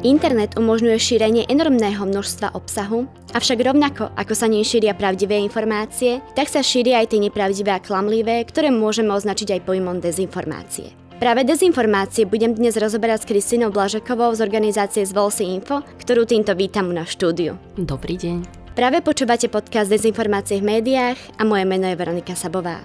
Internet umožňuje šírenie enormného množstva obsahu, avšak rovnako ako sa ním šíria pravdivé informácie, tak sa šíria aj tie nepravdivé a klamlivé, ktoré môžeme označiť aj pojmom dezinformácie. Práve dezinformácie budem dnes rozoberať s Kristinou Blažakovou z organizácie Zvolsi Info, ktorú týmto vítam na štúdiu. Dobrý deň. Práve počúvate podcast Dezinformácie v médiách a moje meno je Veronika Sabová.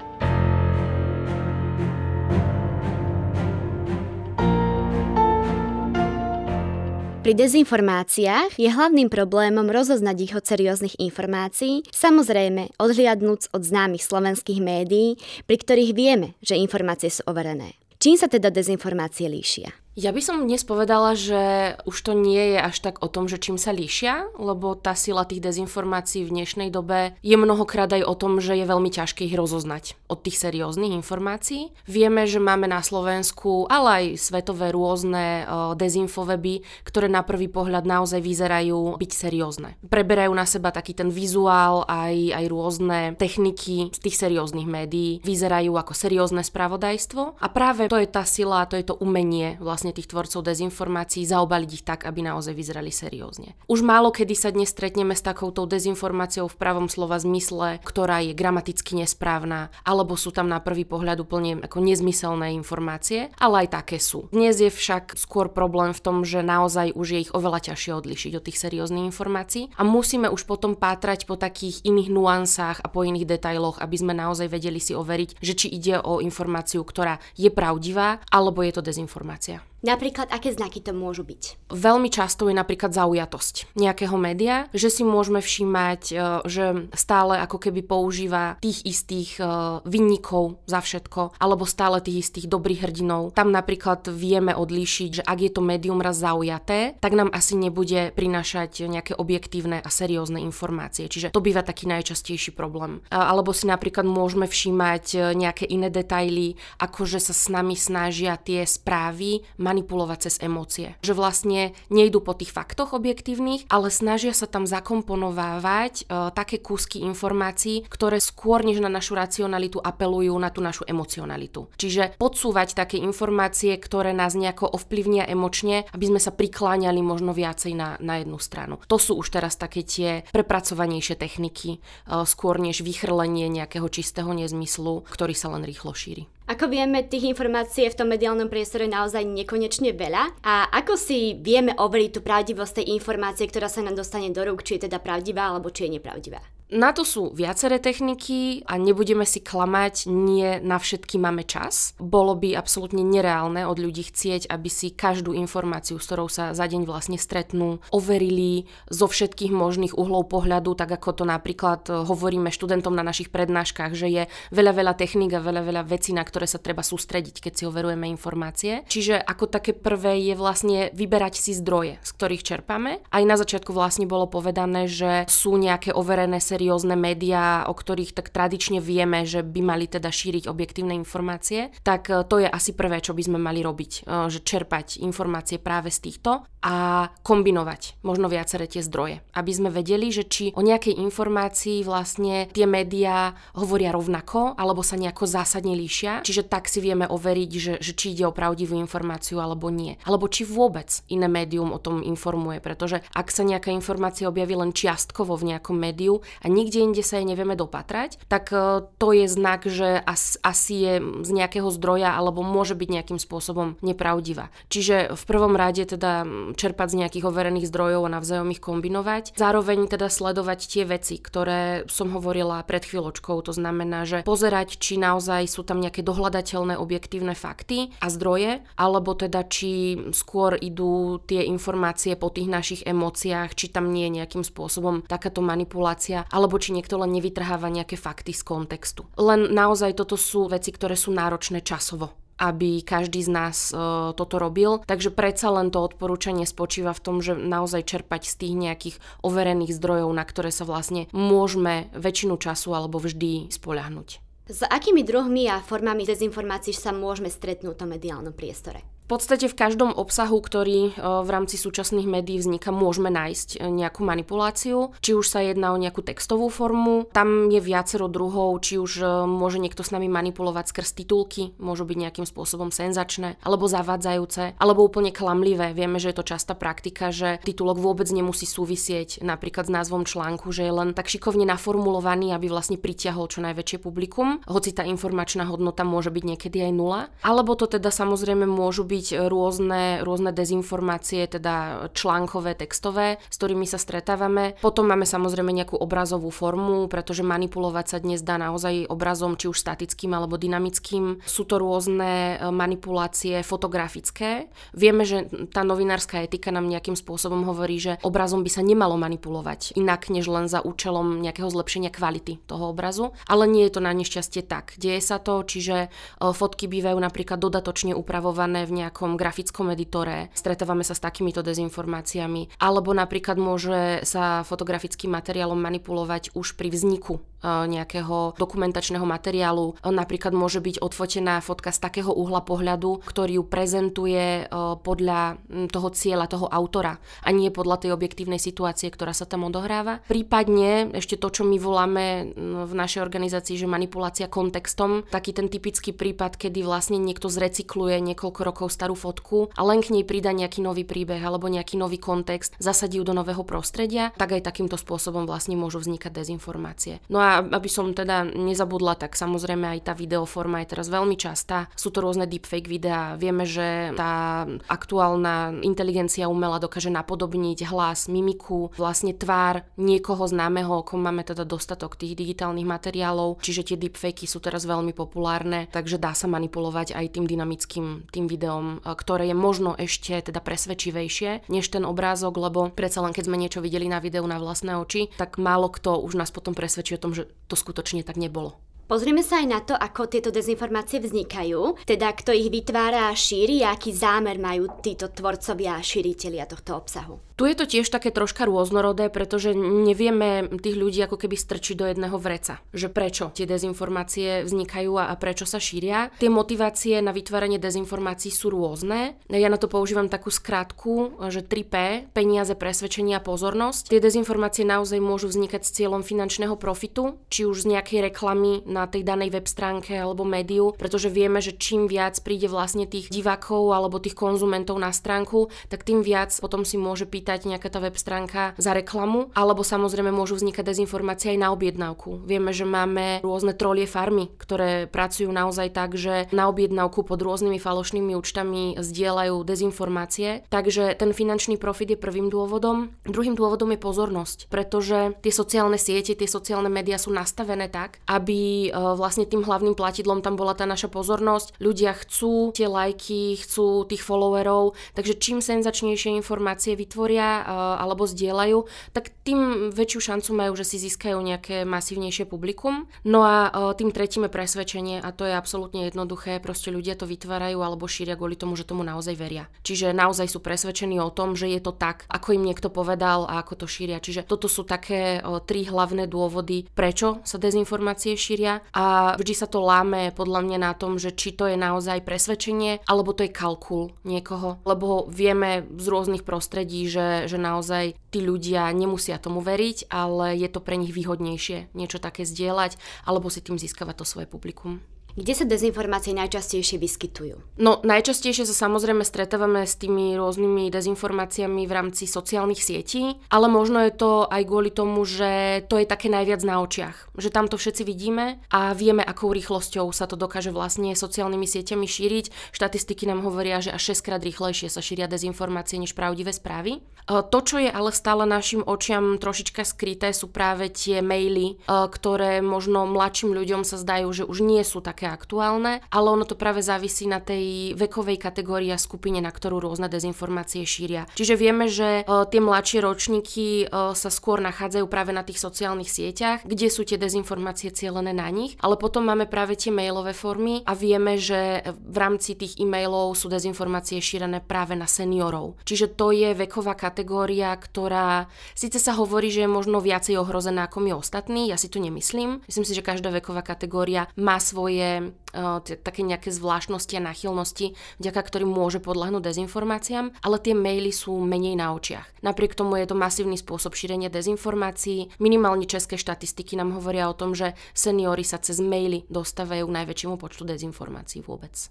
Pri dezinformáciách je hlavným problémom rozoznať ich od serióznych informácií, samozrejme odhliadnúc od známych slovenských médií, pri ktorých vieme, že informácie sú overené. Čím sa teda dezinformácie líšia? Ja by som dnes povedala, že už to nie je až tak o tom, že čím sa líšia, lebo tá sila tých dezinformácií v dnešnej dobe je mnohokrát aj o tom, že je veľmi ťažké ich rozoznať od tých serióznych informácií. Vieme, že máme na Slovensku, ale aj svetové rôzne dezinfoweby, ktoré na prvý pohľad naozaj vyzerajú byť seriózne. Preberajú na seba taký ten vizuál, aj, aj rôzne techniky z tých serióznych médií, vyzerajú ako seriózne spravodajstvo a práve to je tá sila, to je to umenie vlastne vlastne tých tvorcov dezinformácií zaobaliť ich tak, aby naozaj vyzerali seriózne. Už málo kedy sa dnes stretneme s takouto dezinformáciou v pravom slova zmysle, ktorá je gramaticky nesprávna, alebo sú tam na prvý pohľad úplne ako nezmyselné informácie, ale aj také sú. Dnes je však skôr problém v tom, že naozaj už je ich oveľa ťažšie odlišiť od tých serióznych informácií a musíme už potom pátrať po takých iných nuansách a po iných detailoch, aby sme naozaj vedeli si overiť, že či ide o informáciu, ktorá je pravdivá, alebo je to dezinformácia. Napríklad, aké znaky to môžu byť? Veľmi často je napríklad zaujatosť nejakého média, že si môžeme všímať, e, že stále ako keby používa tých istých e, vinníkov za všetko, alebo stále tých istých dobrých hrdinov. Tam napríklad vieme odlíšiť, že ak je to médium raz zaujaté, tak nám asi nebude prinášať nejaké objektívne a seriózne informácie. Čiže to býva taký najčastejší problém. Alebo si napríklad môžeme všímať e, nejaké iné detaily, ako že sa s nami snažia tie správy manipulovať cez emócie. Že vlastne nejdu po tých faktoch objektívnych, ale snažia sa tam zakomponovávať e, také kúsky informácií, ktoré skôr než na našu racionalitu apelujú na tú našu emocionalitu. Čiže podsúvať také informácie, ktoré nás nejako ovplyvnia emočne, aby sme sa prikláňali možno viacej na, na jednu stranu. To sú už teraz také tie prepracovanejšie techniky, e, skôr než vychrlenie nejakého čistého nezmyslu, ktorý sa len rýchlo šíri. Ako vieme, tých informácií je v tom mediálnom priestore naozaj nekonečne veľa. A ako si vieme overiť tú pravdivosť tej informácie, ktorá sa nám dostane do rúk, či je teda pravdivá alebo či je nepravdivá? Na to sú viaceré techniky a nebudeme si klamať, nie na všetky máme čas. Bolo by absolútne nereálne od ľudí chcieť, aby si každú informáciu, s ktorou sa za deň vlastne stretnú, overili zo všetkých možných uhlov pohľadu, tak ako to napríklad hovoríme študentom na našich prednáškach, že je veľa, veľa technik a veľa, veľa vecí, na ktoré sa treba sústrediť, keď si overujeme informácie. Čiže ako také prvé je vlastne vyberať si zdroje, z ktorých čerpame. Aj na začiatku vlastne bolo povedané, že sú nejaké overené seriózne médiá, o ktorých tak tradične vieme, že by mali teda šíriť objektívne informácie, tak e, to je asi prvé, čo by sme mali robiť, e, že čerpať informácie práve z týchto a kombinovať možno viaceré tie zdroje, aby sme vedeli, že či o nejakej informácii vlastne tie médiá hovoria rovnako alebo sa nejako zásadne líšia, čiže tak si vieme overiť, že, že či ide o pravdivú informáciu alebo nie. Alebo či vôbec iné médium o tom informuje, pretože ak sa nejaká informácia objaví len čiastkovo v nejakom médiu nikde inde sa jej nevieme dopatrať, tak e, to je znak, že as, asi je z nejakého zdroja alebo môže byť nejakým spôsobom nepravdivá. Čiže v prvom rade teda čerpať z nejakých overených zdrojov a navzájom ich kombinovať. Zároveň teda sledovať tie veci, ktoré som hovorila pred chvíľočkou. To znamená, že pozerať, či naozaj sú tam nejaké dohľadateľné objektívne fakty a zdroje, alebo teda či skôr idú tie informácie po tých našich emóciách, či tam nie je nejakým spôsobom takáto manipulácia alebo či niekto len nevytrháva nejaké fakty z kontextu. Len naozaj toto sú veci, ktoré sú náročné časovo aby každý z nás e, toto robil. Takže predsa len to odporúčanie spočíva v tom, že naozaj čerpať z tých nejakých overených zdrojov, na ktoré sa vlastne môžeme väčšinu času alebo vždy spoľahnúť. S akými druhmi a formami dezinformácií sa môžeme stretnúť v tom mediálnom priestore? V podstate v každom obsahu, ktorý e, v rámci súčasných médií vzniká, môžeme nájsť e, nejakú manipuláciu. Či už sa jedná o nejakú textovú formu, tam je viacero druhov, či už e, môže niekto s nami manipulovať skrz titulky, môžu byť nejakým spôsobom senzačné, alebo zavádzajúce, alebo úplne klamlivé. Vieme, že je to častá praktika, že titulok vôbec nemusí súvisieť napríklad s názvom článku, že je len tak šikovne naformulovaný, aby vlastne pritiahol čo najväčšie publikum, hoci tá informačná hodnota môže byť niekedy aj nula. Alebo to teda samozrejme môžu byť byť rôzne, rôzne dezinformácie, teda článkové, textové, s ktorými sa stretávame. Potom máme samozrejme nejakú obrazovú formu, pretože manipulovať sa dnes dá naozaj obrazom, či už statickým alebo dynamickým. Sú to rôzne e, manipulácie fotografické. Vieme, že tá novinárska etika nám nejakým spôsobom hovorí, že obrazom by sa nemalo manipulovať inak, než len za účelom nejakého zlepšenia kvality toho obrazu. Ale nie je to na nešťastie tak. Deje sa to, čiže e, fotky bývajú napríklad dodatočne upravované v nejakom grafickom editore, stretávame sa s takýmito dezinformáciami, alebo napríklad môže sa fotografickým materiálom manipulovať už pri vzniku nejakého dokumentačného materiálu. E, napríklad môže byť odfotená fotka z takého uhla pohľadu, ktorý ju prezentuje e, podľa toho cieľa, toho autora a nie podľa tej objektívnej situácie, ktorá sa tam odohráva. Prípadne ešte to, čo my voláme v našej organizácii, že manipulácia kontextom, taký ten typický prípad, kedy vlastne niekto zrecykluje niekoľko rokov starú fotku a len k nej pridá nejaký nový príbeh alebo nejaký nový kontext, zasadí ju do nového prostredia, tak aj takýmto spôsobom vlastne môžu vznikať dezinformácie. No a aby som teda nezabudla, tak samozrejme aj tá videoforma je teraz veľmi častá. Sú to rôzne deepfake videá. Vieme, že tá aktuálna inteligencia umelá dokáže napodobniť hlas, mimiku, vlastne tvár niekoho známeho, ako máme teda dostatok tých digitálnych materiálov, čiže tie deepfakey sú teraz veľmi populárne, takže dá sa manipulovať aj tým dynamickým tým videom, ktoré je možno ešte teda presvedčivejšie než ten obrázok, lebo predsa len keď sme niečo videli na videu na vlastné oči, tak málo kto už nás potom presvedčí o tom, že to skutočne tak nebolo. Pozrieme sa aj na to, ako tieto dezinformácie vznikajú, teda kto ich vytvára a šíri a aký zámer majú títo tvorcovia a šíritelia tohto obsahu. Tu je to tiež také troška rôznorodé, pretože nevieme tých ľudí ako keby strčiť do jedného vreca. Že prečo tie dezinformácie vznikajú a, prečo sa šíria. Tie motivácie na vytváranie dezinformácií sú rôzne. Ja na to používam takú skratku, že 3P, peniaze, presvedčenia a pozornosť. Tie dezinformácie naozaj môžu vznikať s cieľom finančného profitu, či už z nejakej reklamy na tej danej web stránke alebo médiu, pretože vieme, že čím viac príde vlastne tých divákov alebo tých konzumentov na stránku, tak tým viac potom si môže pýtať pýtať nejaká tá web stránka za reklamu, alebo samozrejme môžu vznikať dezinformácie aj na objednávku. Vieme, že máme rôzne trolie farmy, ktoré pracujú naozaj tak, že na objednávku pod rôznymi falošnými účtami zdieľajú dezinformácie. Takže ten finančný profit je prvým dôvodom. Druhým dôvodom je pozornosť, pretože tie sociálne siete, tie sociálne médiá sú nastavené tak, aby e, vlastne tým hlavným platidlom tam bola tá naša pozornosť. Ľudia chcú tie lajky, chcú tých followerov, takže čím senzačnejšie informácie vytvoria, hovoria eh, alebo zdieľajú, tak tým väčšiu šancu majú, že si získajú nejaké masívnejšie publikum. No a eh, tým tretím je presvedčenie a to je absolútne jednoduché, proste ľudia to vytvárajú alebo šíria kvôli tomu, že tomu naozaj veria. Čiže naozaj sú presvedčení o tom, že je to tak, ako im niekto povedal a ako to šíria. Čiže toto sú také eh, tri hlavné dôvody, prečo sa dezinformácie šíria a vždy sa to láme podľa mňa na tom, že či to je naozaj presvedčenie alebo to je kalkul niekoho, lebo vieme z rôznych prostredí, že že, naozaj tí ľudia nemusia tomu veriť, ale je to pre nich výhodnejšie niečo také zdieľať alebo si tým získavať to svoje publikum. Kde sa dezinformácie najčastejšie vyskytujú? No, najčastejšie sa samozrejme stretávame s tými rôznymi dezinformáciami v rámci sociálnych sietí, ale možno je to aj kvôli tomu, že to je také najviac na očiach. Že tam to všetci vidíme a vieme, akou rýchlosťou sa to dokáže vlastne sociálnymi sieťami šíriť. Štatistiky nám hovoria, že až 6 krát rýchlejšie sa šíria dezinformácie než pravdivé správy. E, to, čo je ale stále našim očiam trošička skryté, sú práve tie maily, e, ktoré možno mladším ľuďom sa zdajú, že už nie sú také také aktuálne, ale ono to práve závisí na tej vekovej kategórii a skupine, na ktorú rôzne dezinformácie šíria. Čiže vieme, že uh, tie mladšie ročníky uh, sa skôr nachádzajú práve na tých sociálnych sieťach, kde sú tie dezinformácie cielené na nich, ale potom máme práve tie mailové formy a vieme, že v rámci tých e-mailov sú dezinformácie šírené práve na seniorov. Čiže to je veková kategória, ktorá síce sa hovorí, že je možno viacej ohrozená ako my ostatní, ja si to nemyslím. Myslím si, že každá veková kategória má svoje nejaké, uh, t- také nejaké zvláštnosti a náchylnosti, vďaka ktorým môže podľahnúť dezinformáciám, ale tie maily sú menej na očiach. Napriek tomu je to masívny spôsob šírenia dezinformácií. Minimálne české štatistiky nám hovoria o tom, že seniory sa cez maily dostávajú k najväčšiemu počtu dezinformácií vôbec.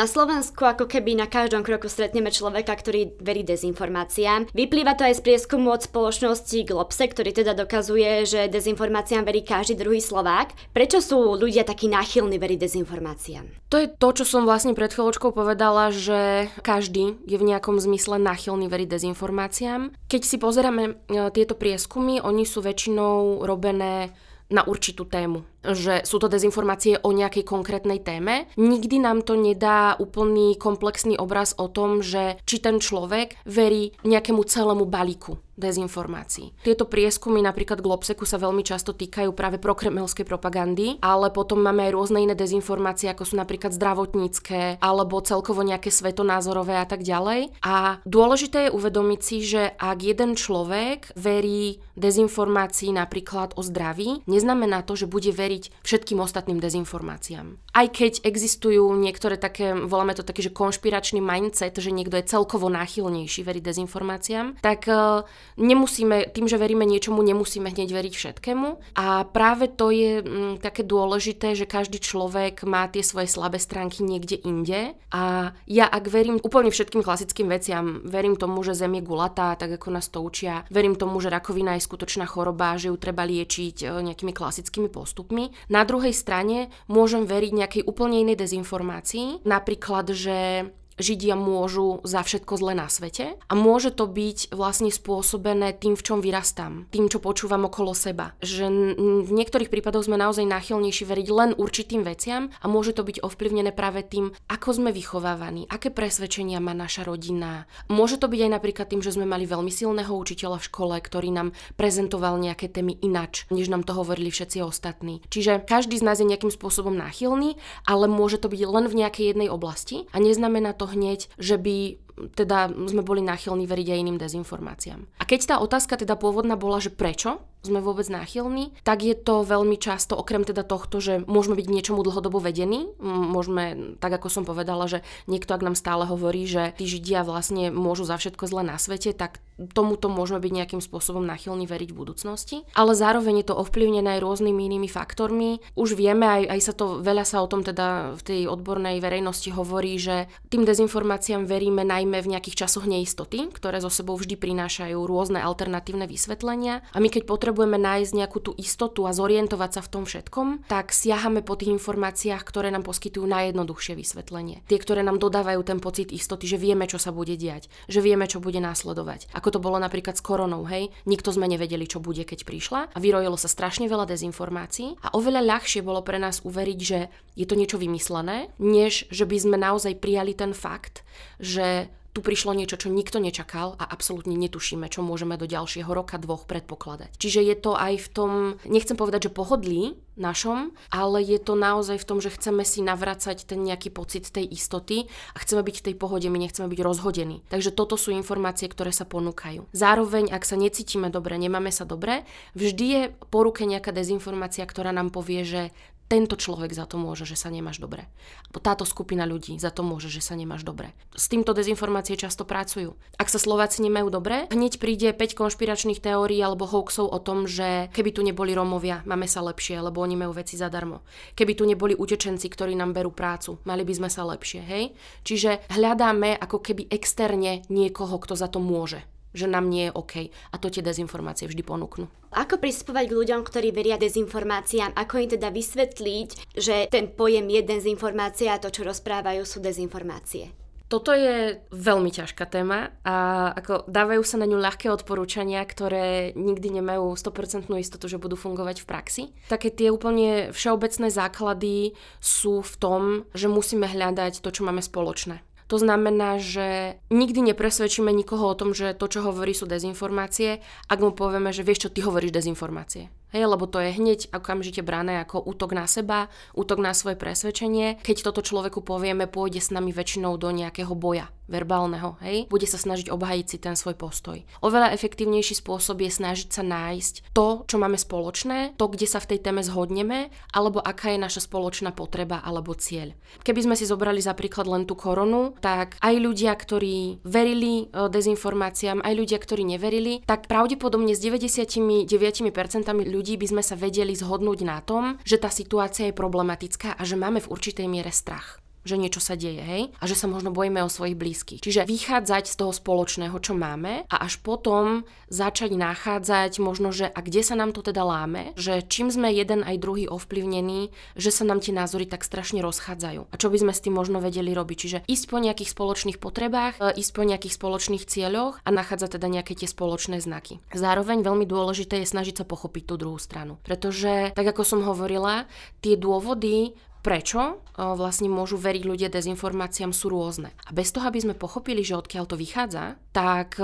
Na Slovensku ako keby na každom kroku stretneme človeka, ktorý verí dezinformáciám. Vyplýva to aj z prieskumu od spoločnosti Globse, ktorý teda dokazuje, že dezinformáciám verí každý druhý Slovák. Prečo sú ľudia takí náchylní veriť dezinformáciám? To je to, čo som vlastne pred chvíľočkou povedala, že každý je v nejakom zmysle náchylný veriť dezinformáciám. Keď si pozeráme e, tieto prieskumy, oni sú väčšinou robené na určitú tému že sú to dezinformácie o nejakej konkrétnej téme. Nikdy nám to nedá úplný komplexný obraz o tom, že či ten človek verí nejakému celému balíku dezinformácií. Tieto prieskumy napríklad Globseku sa veľmi často týkajú práve prokremelskej propagandy, ale potom máme aj rôzne iné dezinformácie, ako sú napríklad zdravotnícke alebo celkovo nejaké svetonázorové a tak ďalej. A dôležité je uvedomiť si, že ak jeden človek verí dezinformácií napríklad o zdraví, neznamená to, že bude veriť veriť všetkým ostatným dezinformáciám. Aj keď existujú niektoré také, voláme to taký, že konšpiračný mindset, že niekto je celkovo náchylnejší veriť dezinformáciám, tak uh, nemusíme, tým, že veríme niečomu, nemusíme hneď veriť všetkému. A práve to je um, také dôležité, že každý človek má tie svoje slabé stránky niekde inde. A ja ak verím úplne všetkým klasickým veciam, verím tomu, že Zem je gulatá, tak ako nás to učia, verím tomu, že rakovina je skutočná choroba, že ju treba liečiť uh, nejakými klasickými postupmi, problémy. Na druhej strane môžem veriť nejakej úplne inej dezinformácii, napríklad, že Židia môžu za všetko zle na svete a môže to byť vlastne spôsobené tým, v čom vyrastám, tým, čo počúvam okolo seba. Že v niektorých prípadoch sme naozaj náchylnejší veriť len určitým veciam a môže to byť ovplyvnené práve tým, ako sme vychovávaní, aké presvedčenia má naša rodina. Môže to byť aj napríklad tým, že sme mali veľmi silného učiteľa v škole, ktorý nám prezentoval nejaké témy inač, než nám to hovorili všetci ostatní. Čiže každý z nás je nejakým spôsobom náchylný, ale môže to byť len v nejakej jednej oblasti a neznamená to hneď, že by teda sme boli náchylní veriť aj iným dezinformáciám. A keď tá otázka teda pôvodná bola, že prečo, sme vôbec náchylní, tak je to veľmi často, okrem teda tohto, že môžeme byť niečomu dlhodobo vedení, môžeme, tak ako som povedala, že niekto ak nám stále hovorí, že tí Židia vlastne môžu za všetko zle na svete, tak tomuto môžeme byť nejakým spôsobom náchylní veriť v budúcnosti. Ale zároveň je to ovplyvnené aj rôznymi inými faktormi. Už vieme, aj, aj sa to, veľa sa o tom teda v tej odbornej verejnosti hovorí, že tým dezinformáciám veríme najmä v nejakých časoch neistoty, ktoré zo sebou vždy prinášajú rôzne alternatívne vysvetlenia. A my keď potrebujeme potrebujeme nájsť nejakú tú istotu a zorientovať sa v tom všetkom, tak siahame po tých informáciách, ktoré nám poskytujú najjednoduchšie vysvetlenie. Tie, ktoré nám dodávajú ten pocit istoty, že vieme, čo sa bude diať, že vieme, čo bude následovať. Ako to bolo napríklad s koronou, hej? Nikto sme nevedeli, čo bude, keď prišla a vyrojilo sa strašne veľa dezinformácií a oveľa ľahšie bolo pre nás uveriť, že je to niečo vymyslené, než že by sme naozaj prijali ten fakt, že tu prišlo niečo, čo nikto nečakal a absolútne netušíme, čo môžeme do ďalšieho roka, dvoch predpokladať. Čiže je to aj v tom, nechcem povedať, že pohodlí našom, ale je to naozaj v tom, že chceme si navracať ten nejaký pocit tej istoty a chceme byť v tej pohode, my nechceme byť rozhodení. Takže toto sú informácie, ktoré sa ponúkajú. Zároveň, ak sa necítime dobre, nemáme sa dobre, vždy je po ruke nejaká dezinformácia, ktorá nám povie, že tento človek za to môže, že sa nemáš dobre. Táto skupina ľudí za to môže, že sa nemáš dobre. S týmto dezinformácie často pracujú. Ak sa Slováci nemajú dobre, hneď príde 5 konšpiračných teórií alebo hoaxov o tom, že keby tu neboli Romovia, máme sa lepšie, lebo oni majú veci zadarmo. Keby tu neboli utečenci, ktorí nám berú prácu, mali by sme sa lepšie, hej? Čiže hľadáme ako keby externe niekoho, kto za to môže že nám nie je OK. A to tie dezinformácie vždy ponúknú. Ako pristupovať k ľuďom, ktorí veria dezinformáciám? Ako im teda vysvetliť, že ten pojem je dezinformácia a to, čo rozprávajú, sú dezinformácie? Toto je veľmi ťažká téma a ako dávajú sa na ňu ľahké odporúčania, ktoré nikdy nemajú 100% istotu, že budú fungovať v praxi. Také tie úplne všeobecné základy sú v tom, že musíme hľadať to, čo máme spoločné. To znamená, že nikdy nepresvedčíme nikoho o tom, že to, čo hovorí, sú dezinformácie, ak mu povieme, že vieš čo, ty hovoríš dezinformácie. Hej, lebo to je hneď okamžite brané ako útok na seba, útok na svoje presvedčenie. Keď toto človeku povieme, pôjde s nami väčšinou do nejakého boja verbálneho, hej, bude sa snažiť obhajiť si ten svoj postoj. Oveľa efektívnejší spôsob je snažiť sa nájsť to, čo máme spoločné, to, kde sa v tej téme zhodneme, alebo aká je naša spoločná potreba alebo cieľ. Keby sme si zobrali za príklad len tú koronu, tak aj ľudia, ktorí verili e, dezinformáciám, aj ľudia, ktorí neverili, tak pravdepodobne s 99% ľudí by sme sa vedeli zhodnúť na tom, že tá situácia je problematická a že máme v určitej miere strach že niečo sa deje, hej? A že sa možno bojíme o svojich blízkych. Čiže vychádzať z toho spoločného, čo máme a až potom začať nachádzať možno, že a kde sa nám to teda láme, že čím sme jeden aj druhý ovplyvnení, že sa nám tie názory tak strašne rozchádzajú. A čo by sme s tým možno vedeli robiť? Čiže ísť po nejakých spoločných potrebách, e, ísť po nejakých spoločných cieľoch a nachádzať teda nejaké tie spoločné znaky. Zároveň veľmi dôležité je snažiť sa pochopiť tú druhú stranu. Pretože, tak ako som hovorila, tie dôvody, prečo vlastne môžu veriť ľudia dezinformáciám sú rôzne. A bez toho, aby sme pochopili, že odkiaľ to vychádza, tak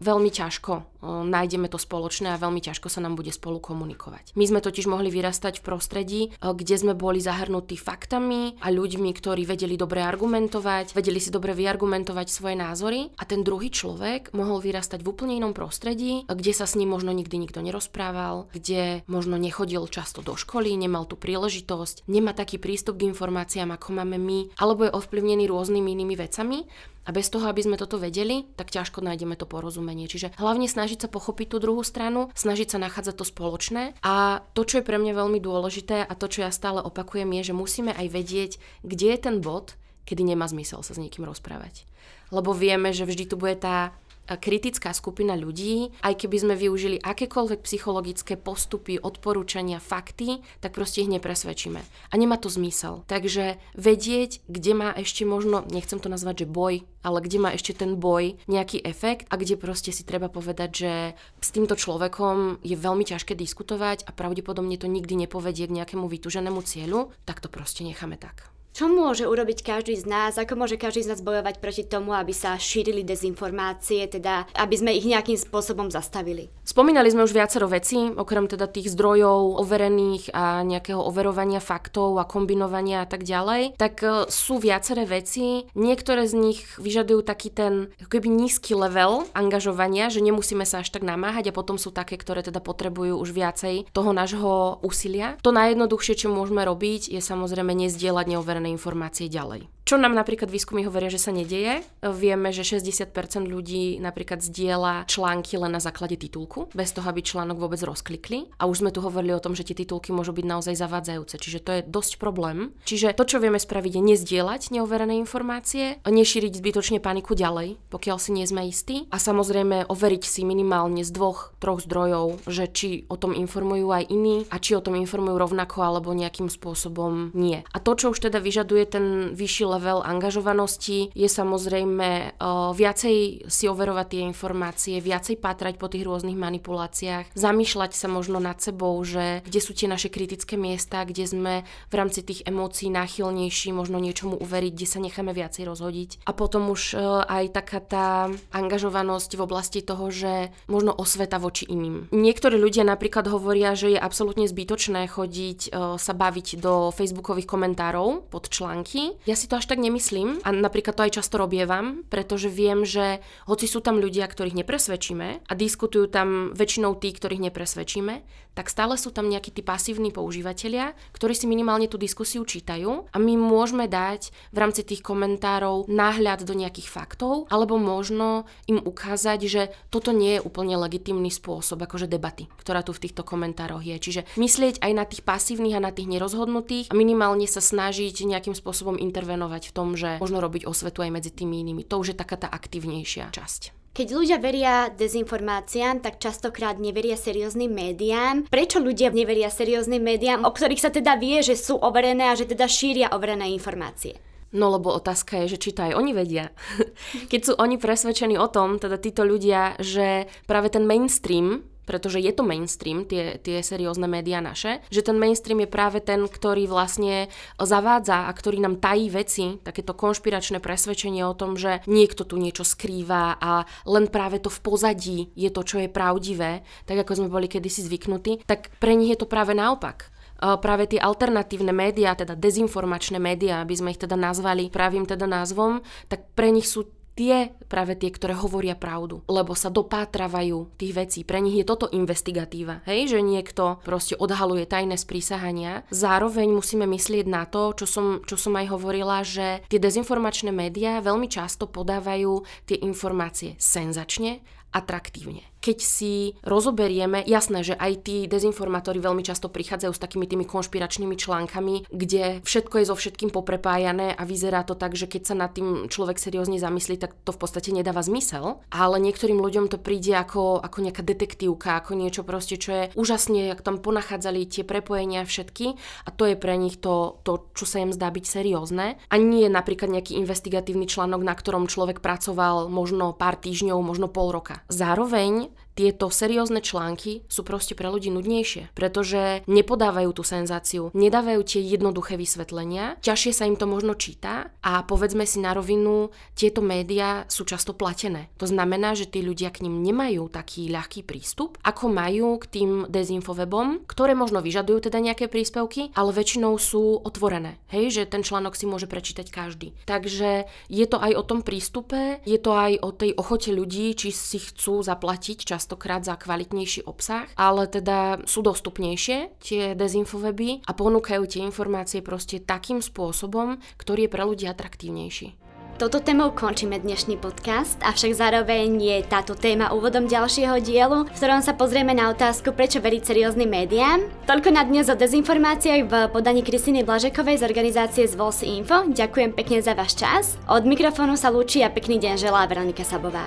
veľmi ťažko nájdeme to spoločné a veľmi ťažko sa nám bude spolu komunikovať. My sme totiž mohli vyrastať v prostredí, kde sme boli zahrnutí faktami a ľuďmi, ktorí vedeli dobre argumentovať, vedeli si dobre vyargumentovať svoje názory a ten druhý človek mohol vyrastať v úplne inom prostredí, kde sa s ním možno nikdy nikto nerozprával, kde možno nechodil často do školy, nemal tú príležitosť, nemá taký prístup k informáciám, ako máme my, alebo je ovplyvnený rôznymi inými vecami. A bez toho, aby sme toto vedeli, tak ťažko nájdeme to porozumenie. Čiže hlavne snažiť sa pochopiť tú druhú stranu, snažiť sa nachádzať to spoločné. A to, čo je pre mňa veľmi dôležité a to, čo ja stále opakujem, je, že musíme aj vedieť, kde je ten bod, kedy nemá zmysel sa s niekým rozprávať. Lebo vieme, že vždy tu bude tá kritická skupina ľudí, aj keby sme využili akékoľvek psychologické postupy, odporúčania, fakty, tak proste ich nepresvedčíme. A nemá to zmysel. Takže vedieť, kde má ešte možno, nechcem to nazvať, že boj, ale kde má ešte ten boj nejaký efekt a kde proste si treba povedať, že s týmto človekom je veľmi ťažké diskutovať a pravdepodobne to nikdy nepovedie k nejakému vytúženému cieľu, tak to proste necháme tak. Čo môže urobiť každý z nás? Ako môže každý z nás bojovať proti tomu, aby sa šírili dezinformácie, teda aby sme ich nejakým spôsobom zastavili? Spomínali sme už viacero vecí, okrem teda tých zdrojov overených a nejakého overovania faktov a kombinovania a tak ďalej, tak e, sú viaceré veci. Niektoré z nich vyžadujú taký ten keby nízky level angažovania, že nemusíme sa až tak namáhať a potom sú také, ktoré teda potrebujú už viacej toho nášho úsilia. To najjednoduchšie, čo môžeme robiť, je samozrejme nezdieľať neoverené overené informácie ďalej. Čo nám napríklad výskumy hovoria, že sa nedieje. Vieme, že 60% ľudí napríklad zdieľa články len na základe titulku, bez toho, aby článok vôbec rozklikli. A už sme tu hovorili o tom, že tie titulky môžu byť naozaj zavádzajúce, čiže to je dosť problém. Čiže to, čo vieme spraviť, je nezdieľať neoverené informácie, nešíriť zbytočne paniku ďalej, pokiaľ si nie sme istí. A samozrejme overiť si minimálne z dvoch, troch zdrojov, že či o tom informujú aj iní a či o tom informujú rovnako alebo nejakým spôsobom nie. A to, čo už teda vyžaduje ten vyšší level angažovanosti, je samozrejme uh, viacej si overovať tie informácie, viacej pátrať po tých rôznych manipuláciách, zamýšľať sa možno nad sebou, že kde sú tie naše kritické miesta, kde sme v rámci tých emócií náchylnejší možno niečomu uveriť, kde sa necháme viacej rozhodiť. A potom už uh, aj taká tá angažovanosť v oblasti toho, že možno osveta voči iným. Niektorí ľudia napríklad hovoria, že je absolútne zbytočné chodiť uh, sa baviť do facebookových komentárov pod články. Ja si to až tak nemyslím a napríklad to aj často robievam, pretože viem, že hoci sú tam ľudia, ktorých nepresvedčíme a diskutujú tam väčšinou tí, ktorých nepresvedčíme, tak stále sú tam nejakí tí pasívni používateľia, ktorí si minimálne tú diskusiu čítajú a my môžeme dať v rámci tých komentárov náhľad do nejakých faktov, alebo možno im ukázať, že toto nie je úplne legitimný spôsob akože debaty, ktorá tu v týchto komentároch je. Čiže myslieť aj na tých pasívnych a na tých nerozhodnutých a minimálne sa snažiť nejakým spôsobom intervenovať v tom, že možno robiť osvetu aj medzi tými inými. To už je taká tá aktívnejšia časť. Keď ľudia veria dezinformáciám, tak častokrát neveria serióznym médiám. Prečo ľudia neveria serióznym médiám, o ktorých sa teda vie, že sú overené a že teda šíria overené informácie? No lebo otázka je, že či to aj oni vedia. Keď sú oni presvedčení o tom, teda títo ľudia, že práve ten mainstream pretože je to mainstream, tie, tie seriózne médiá naše, že ten mainstream je práve ten, ktorý vlastne zavádza a ktorý nám tají veci, takéto konšpiračné presvedčenie o tom, že niekto tu niečo skrýva a len práve to v pozadí je to, čo je pravdivé, tak ako sme boli kedysi zvyknutí, tak pre nich je to práve naopak. Práve tie alternatívne médiá, teda dezinformačné médiá, aby sme ich teda nazvali pravým teda názvom, tak pre nich sú tie práve tie, ktoré hovoria pravdu, lebo sa dopátravajú tých vecí. Pre nich je toto investigatíva, hej, že niekto proste odhaluje tajné sprísahania. Zároveň musíme myslieť na to, čo som, čo som aj hovorila, že tie dezinformačné médiá veľmi často podávajú tie informácie senzačne atraktívne keď si rozoberieme, jasné, že aj tí dezinformátori veľmi často prichádzajú s takými tými konšpiračnými článkami, kde všetko je so všetkým poprepájané a vyzerá to tak, že keď sa nad tým človek seriózne zamyslí, tak to v podstate nedáva zmysel. Ale niektorým ľuďom to príde ako, ako nejaká detektívka, ako niečo proste, čo je úžasne, jak tam ponachádzali tie prepojenia všetky a to je pre nich to, to čo sa im zdá byť seriózne. A nie je napríklad nejaký investigatívny článok, na ktorom človek pracoval možno pár týždňov, možno pol roka. Zároveň tieto seriózne články sú proste pre ľudí nudnejšie, pretože nepodávajú tú senzáciu, nedávajú tie jednoduché vysvetlenia, ťažšie sa im to možno číta a povedzme si na rovinu, tieto médiá sú často platené. To znamená, že tí ľudia k ním nemajú taký ľahký prístup, ako majú k tým dezinfowebom, ktoré možno vyžadujú teda nejaké príspevky, ale väčšinou sú otvorené. Hej, že ten článok si môže prečítať každý. Takže je to aj o tom prístupe, je to aj o tej ochote ľudí, či si chcú zaplatiť často častokrát za kvalitnejší obsah, ale teda sú dostupnejšie tie dezinfoweby a ponúkajú tie informácie proste takým spôsobom, ktorý je pre ľudí atraktívnejší. Toto témou končíme dnešný podcast, avšak zároveň je táto téma úvodom ďalšieho dielu, v ktorom sa pozrieme na otázku, prečo veriť serióznym médiám. Toľko na dnes o dezinformáciách v podaní Kristiny Blažekovej z organizácie Zvols Info. Ďakujem pekne za váš čas. Od mikrofónu sa lúči a pekný deň želá Veronika Sabová.